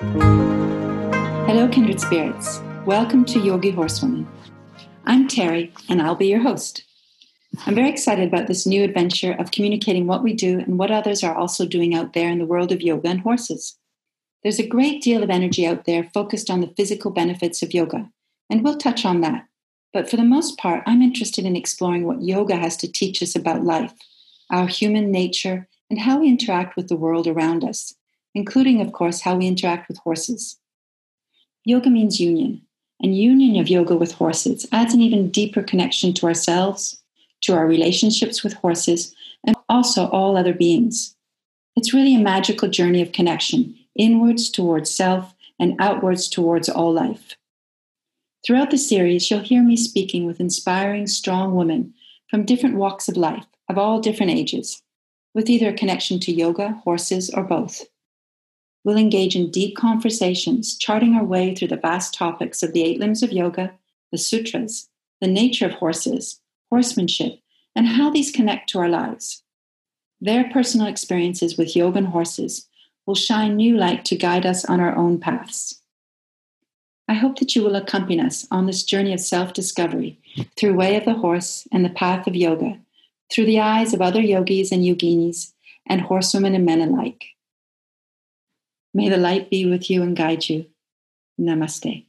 Hello, kindred spirits. Welcome to Yogi Horsewoman. I'm Terry, and I'll be your host. I'm very excited about this new adventure of communicating what we do and what others are also doing out there in the world of yoga and horses. There's a great deal of energy out there focused on the physical benefits of yoga, and we'll touch on that. But for the most part, I'm interested in exploring what yoga has to teach us about life, our human nature, and how we interact with the world around us, including, of course, how we interact with horses. Yoga means union, and union of yoga with horses adds an even deeper connection to ourselves, to our relationships with horses, and also all other beings. It's really a magical journey of connection, inwards towards self and outwards towards all life. Throughout the series, you'll hear me speaking with inspiring, strong women from different walks of life, of all different ages, with either a connection to yoga, horses, or both. We'll engage in deep conversations, charting our way through the vast topics of the eight limbs of yoga, the sutras, the nature of horses, horsemanship, and how these connect to our lives. Their personal experiences with yoga and horses will shine new light to guide us on our own paths. I hope that you will accompany us on this journey of self discovery through Way of the Horse and the Path of Yoga, through the eyes of other yogis and yoginis and horsewomen and men alike. May the light be with you and guide you. Namaste.